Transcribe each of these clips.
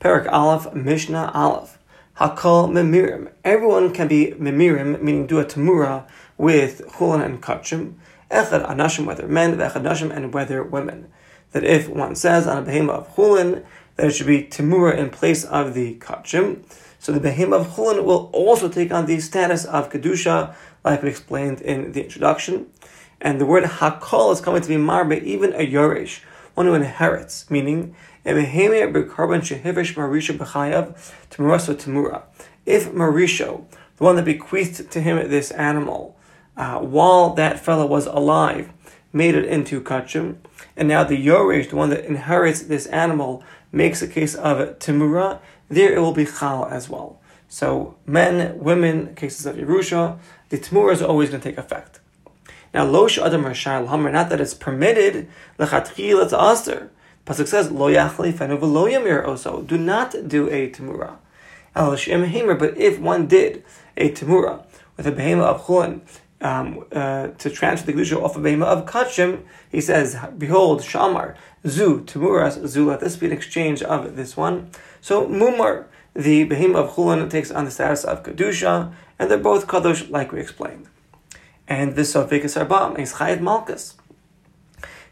Perek Aleph, Mishnah Aleph. Hakol Memirim. Everyone can be Memirim, meaning do a Tamura with Chulin and Kachim. Echad Anashim, whether men, Echad Nashim, and whether women. That if one says on a behema of Chulin, that it should be Tamura in place of the Kachim. So the behema of Chulin will also take on the status of Kedusha, like we explained in the introduction. And the word Hakol is coming to be Marbe, even a Yoresh, one who inherits, meaning if Marisho, the one that bequeathed to him this animal, uh, while that fellow was alive, made it into kachim, and now the Yoresh, the one that inherits this animal, makes a case of Timura, there it will be Chal as well. So men, women, cases of Yerusha, the Timura is always going to take effect. Now, Losh Adam Rashai Hammer, not that it's permitted, Lechatchil, it's Aster. Pasuk says, Lo yachli fenu v'lo yamir oso. Do not do a temura. El hemer, but if one did a temura with a behema of chulin, um, uh, to transfer the kedusha off a behema of kachim, he says, behold, shamar, zu, temuras, zu, let this be an exchange of this one. So, mumar, the behema of chulin takes on the status of kedusha, and they're both kadosh, like we explained. And this Sofikas Arbam, he's chayiv malchus.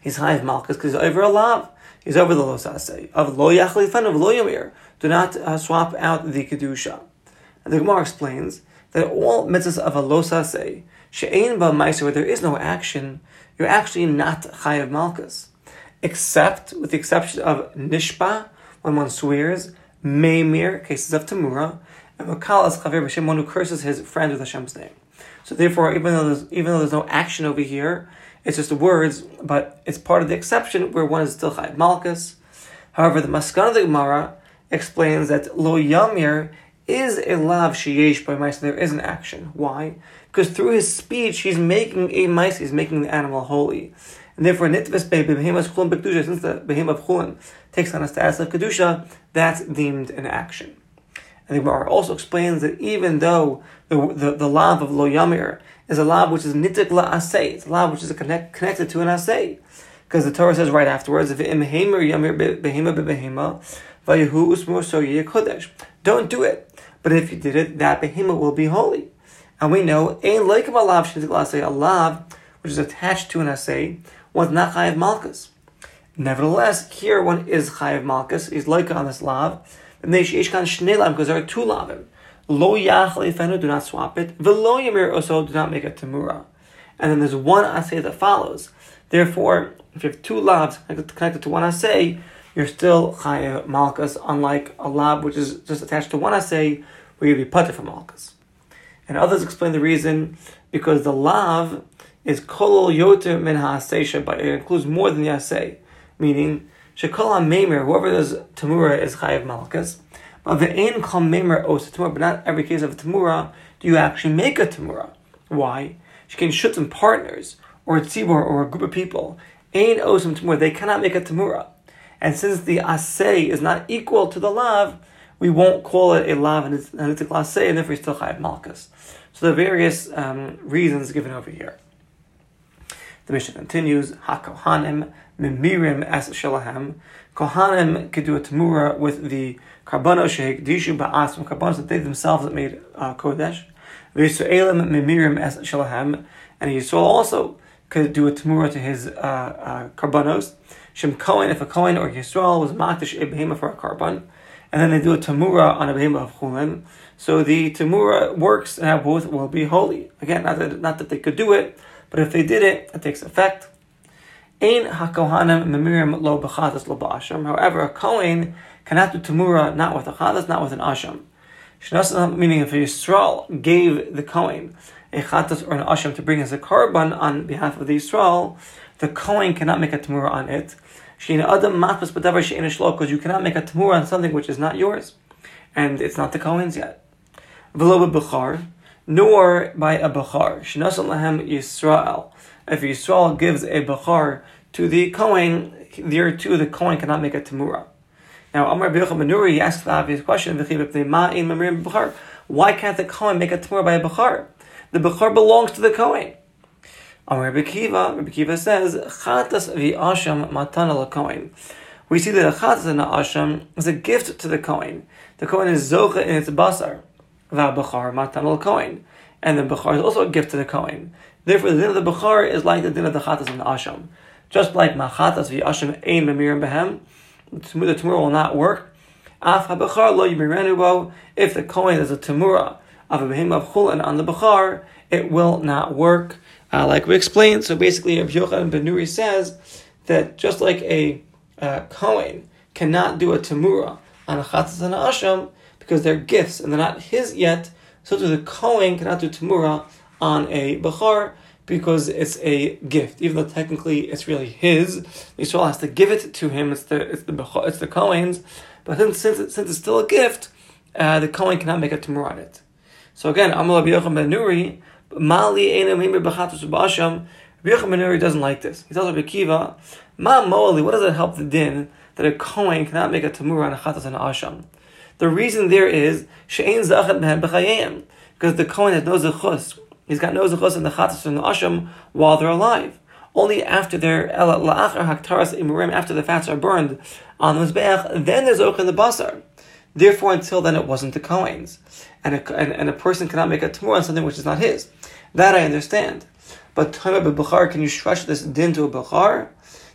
He's chayiv malchus because he's over a lav. He's over the losase of lo yachlifan of lo yomir. Do not uh, swap out the kedusha. And the Gemara explains that all mitzvahs of a losase she'ein ba meiser where there is no action, you're actually not chayav malchus, except with the exception of nishpa when one swears, meimir cases of tamura, and makal as chaver b'shem one who curses his friend with Hashem's name. So therefore, even though there's, even though there's no action over here, it's just the words, but it's part of the exception where one is still Chayiv Malchus. However, the Maskana of the Gemara explains that Lo Yamir is a lav sheyesh by mice. There is an action. Why? Because through his speech, he's making a mice. He's making the animal holy, and therefore nitves behemoth chulin bekdusha. Since the behemoth chulin takes on a status of kedusha, that's deemed an action. And the Gemara also explains that even though the the, the lav of lo yamir is a lab which is nitik la asay. It's a lab which is connect, connected to an asay. Because the Torah says right afterwards, if yamir behema bebehema, vayahu usmur so kodesh. Don't do it. But if you did it, that behema will be holy. And we know, ein like a lav shnitik la asay, a lab which is attached to an asay, was not chayav malchus. Nevertheless, here one is chayav malchus, he's like on this lav, because there are two lavim. Lo yachle do not swap it. Velo yamir also, do not make a tamura. And then there's one asay that follows. Therefore, if you have two labs connected to one asay, you're still chaya malchus, unlike a lab which is just attached to one asay, where you'd be putter from malchus. And others explain the reason because the lav is kolol yoter min but it includes more than the asay, meaning shekol ha'memer, whoever does tamura is chayav malchus, but ve'en kol Memer Osa Tamura, but not every case of a tamura do you actually make a tamura. Why? She can shoot some partners or a tzibor or a group of people. Ain osim tamura. They cannot make a tamura. And since the asay is not equal to the lav, we won't call it a lav and it's, and it's a and therefore we still have malchus. So the various um, reasons given over here. The Mishnah continues, Hakohanim, Mimirim as Shalahem. Kohanim could do a tamura with the Karbanos shehikdishu ba'asm, karbanos that they themselves made uh, kodesh. V'yisraelim mimirim es shalahem, and Yisrael also could do a tamura to his uh, uh, karbanos. Shem Kohen, if a Kohen or Yisrael was a behema for a karban, and then they do a tamura on a behema of chulin. So the tamura works, and both will be holy. Again, not that, not that they could do it, but if they did it, it takes effect. Ein hakohanim memirim lo b'chatas lo ba'asham. However, a Kohen cannot do tamura not with a chatas, not with an asham. Meaning if Yisrael gave the Kohen a chatas or an asham to bring as a korban on behalf of the Yisrael, the Kohen cannot make a tamura on it. Shein adam matmas b'davar shein because you cannot make a tamura on something which is not yours, and it's not the Kohen's yet. V'lo b'char, nor by a b'char. Shnasa lahem Yisrael. If Yisrael gives a b'char to the Kohen, there too the Kohen cannot make a tamura. Now, Amar Bilcham Manuri, asks the obvious question, why can't the Kohen make a Tamur by a Bechar? The Bechar belongs to the Kohen. Amar Rabbi Kiva, Rabbi says, Chatas v'asham matana Kohen. we see that a chatas and asham is a gift to the Kohen. The Kohen is zocha in its basar. V'abachar matan Kohen. And the bachar is also a gift to the Kohen. Therefore, the din of the bachar is like the din of the chatas and the asham. Just like machatas v'asham ein memirim behem, the tamura will not work. Af habachar lo yimirenu If the Kohen is a tamura of a behim of chulin on the bachar, it will not work. Uh, like we explained, so basically, Rabbi Yochanan ben Nuri says that just like a uh, Kohen cannot do a Tamura on a Chatas and a Asham because they're gifts and they're not his yet, so too the Kohen cannot do Tamura on a Bachar because it's a gift, even though technically it's really his. Yisrael has to give it to him. It's the it's the it's the Kohen's, but since since, since it's still a gift, uh, the Kohen cannot make a Tamura on it. So again, Amal Rabbi ben Nuri, Mali. Rabbi Yochanan doesn't like this. He tells Rabbi Kiva, Ma Moali, what does it help the din that a Kohen cannot make a Tamura on a Chatas and Asham? The reason there is She'ein Zachat Mehem B'Chayim, because the Kohen has no Zechus. He's got no Zechus in the Chatas and the Asham while they're alive. Only after their la'achar haktaras imurim, after the fats are burned on the mizbeach, then there's ocha in the basar. Therefore, until then, it wasn't the Kohen's. And a, and, and a person cannot make a tamur on something which is not his. That I understand. But Tama B'Bukhar, can you stretch this din to a Bukhar?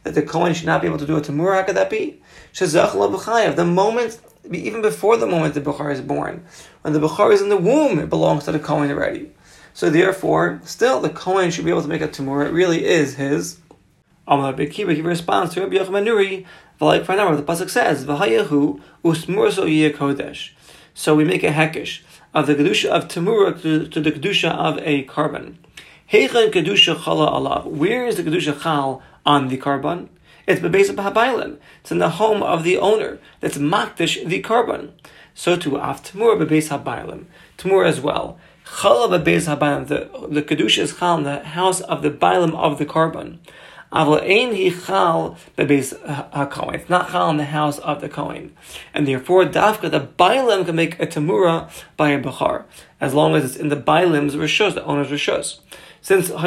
That the Kohen should not be able to do a tamur? How could that be? La The moment, even before the moment the Bukhar is born, when the Bukhar is in the womb, it belongs to the Kohen already. So therefore, still the Kohen should be able to make a tamur. It really is his. Amar Bekiba, he responds to Rabbi Yochanan Nuri, like for the pasuk says, "V'hayahu usmurso kodesh." So we make a hekish of the kedusha of tamura to, to the kedusha of a alav. Where is the kedusha chal on the korban? It's bebeza b'habaylim. It's in the home of the owner. That's makdish the korban. So to af tamura bebeis habaylim. Tamura as well. Chala bebeis habaylim. The the kedusha is chal in the house of the bailim of the uh, korban. It's not chal in the house of the Kohen. And therefore, dafka, the Bailim can make a tamura by a Bachar, as long as it's in the Bailim's Rishus, the owner's Rishus. Since since the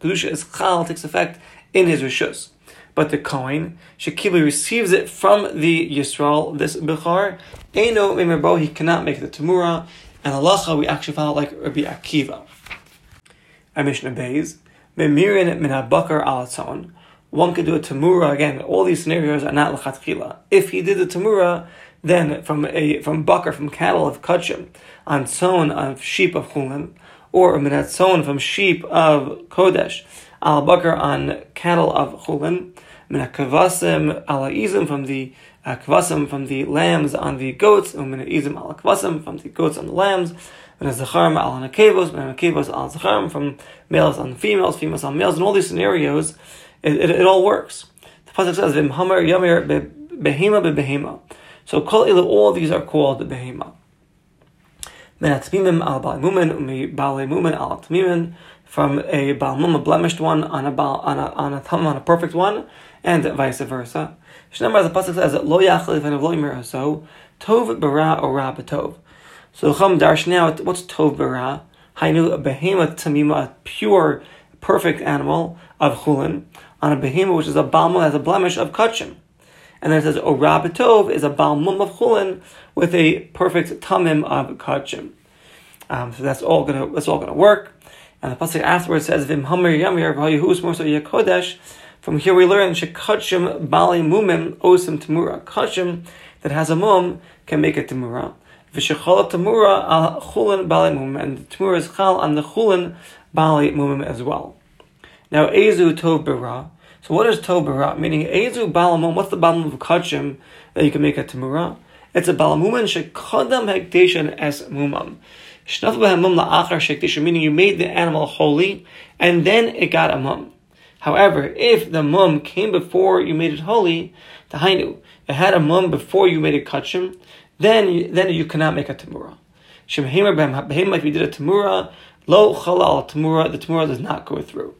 Kedusha is chal, takes effect in his Rishus. But the Kohen, Shekiba receives it from the Yisrael, this Bechar, Eino Mimerbo, he cannot make the Tamura, and Allah, we actually follow like Rabbi Akiva. And Mishnah Beis, Memirin min habakar alatzon. One could do a tamura again. All these scenarios are not lechatchila. If he did the tamura, then from a from bakar from cattle of kachim on tzon of sheep of chulin, or minat tzon from sheep of kodesh al bakar on cattle of chulin, minat kavasim ala izim from the uh, kvasim from the lambs on the goats, and minat izim ala kvasim from the goats on the lambs and a zacharim al nakevos, and nakevos al zacharim from males on females, females on males, in all these scenarios, it, it, it all works. The pasuk says v'mhamar yamir behema behema. So all these are called the behema. From a ba'mum, a blemished one, on a bal, on a on a on a perfect one, and vice versa. Shnamar the says lo so tov bara or. So what's Tov Bara? Hainu, a behemoth tamima, a pure, perfect animal of chulin, on a behemoth which is a balmum, has a blemish of kachim. And then it says, Ora is a balmum of chulin with a perfect tamim of kachim. Um, so that's all gonna that's all gonna work. And the pasuk afterwards says, Vim Hamir Yamir V'Yehus Morso Yakodesh. From here we learn Shekachim Bali Mumim Osim Tamura. Kachim that has a mum can make a tamura. V'shechala tamura al chulin bali mumim, and the tamura is chal on the chulin bali mumim as well. Now, ezu tov bara. So what is tov bara? Meaning, ezu balamum, what's the balamum of kachim that you can make a tamura? It's a balamuman shekodam hekdeshan es mumam. Meaning you made the animal holy, and then it got a mum. However, if the mum came before you made it holy, the hainu, it had a mum before you made it kachim, then you, then you cannot make a tamura. Shemhemer like we did a tamura, lo chalal tamura, the tamura does not go through.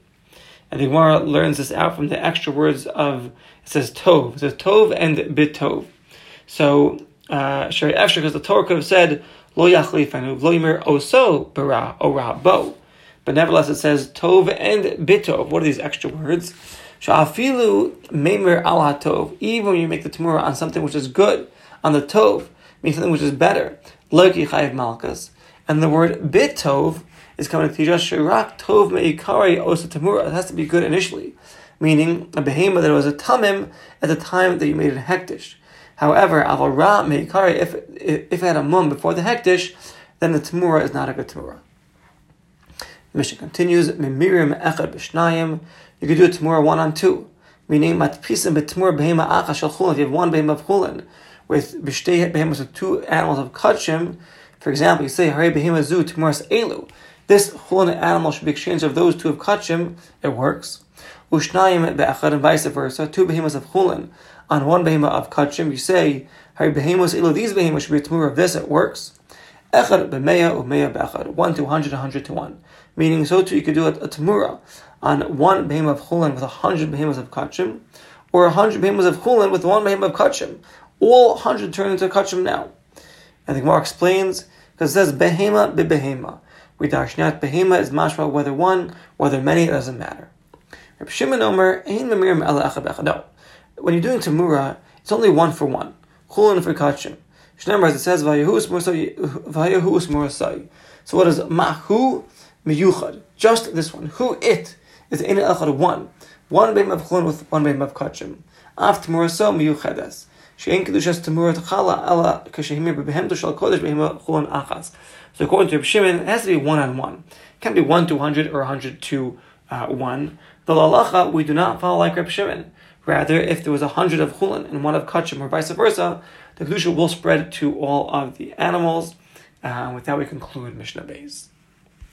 And the Gemara learns this out from the extra words of it says tov. It says tov and bitov. So uh, Shari Efshar, because the Torah could have said lo yachlifanu, lo yimer oso bara ora bo. But nevertheless, it says tov and bitov. What are these extra words? Sha'afilu meimer al hatov. Even when you make the tamura on something which is good, on the tov, means something which is better, like chayiv malchus. And the word bit tov is coming to teach us shirak tov meikari osa tamura. It has to be good initially, meaning a behemoth that was a tamim at the time that you made it hektish. However, aval ra meikari, if if it had a mum before the hektish, then the tamura is not a good tamura. The Mishnah continues, Mimirim echad b'shnayim, you could do a tamura one on two, meaning matpisim b'tamur behema acha shel if you have one behema of chulin, with b'shtei behemas of two animals of kachim, for example, you say, Hare behema zu tamuras elu, this chulin animal should be exchanged of those two of kachim, it works. Ushnayim be'echad and vice versa, two behemas of chulin, on one behema of kachim, you say, Hare behemas elu, these behemas should be a of this, it works. Echad b'meya u'meya be'echad, one to hundred, a hundred to one. Meaning, so too, you could do a, tamura on one behemoth of chulin with a hundred behemoths of kachim, or a hundred behemoths of chulin with one behemoth of kachim. All hundred turn into kachim now. And the Gemara explains, because it says behema bibehema. We darshnat behema is mashma whether one, whether many, it doesn't matter. Ein No. When you're doing tamura, it's only one for one. Chulin for kachim. Shnemar, as it says, vayahus morasai. So what is mahu miyuchad? Just this one. Who it is in echad one. One beim of chulin with one beim of kachim. Af tamuraso miyuchadas. Kedushas kashehimir kodesh achas. So according to Reb Shimon, it has to be one on one. It can't be one to hundred or hundred to uh, one. The lalacha we do not follow like Reb Shimon. Rather, if there was a hundred of chulin and one of kachim, or vice versa, the kedusha will spread to all of the animals. Uh, with that, we conclude Mishnah Beis.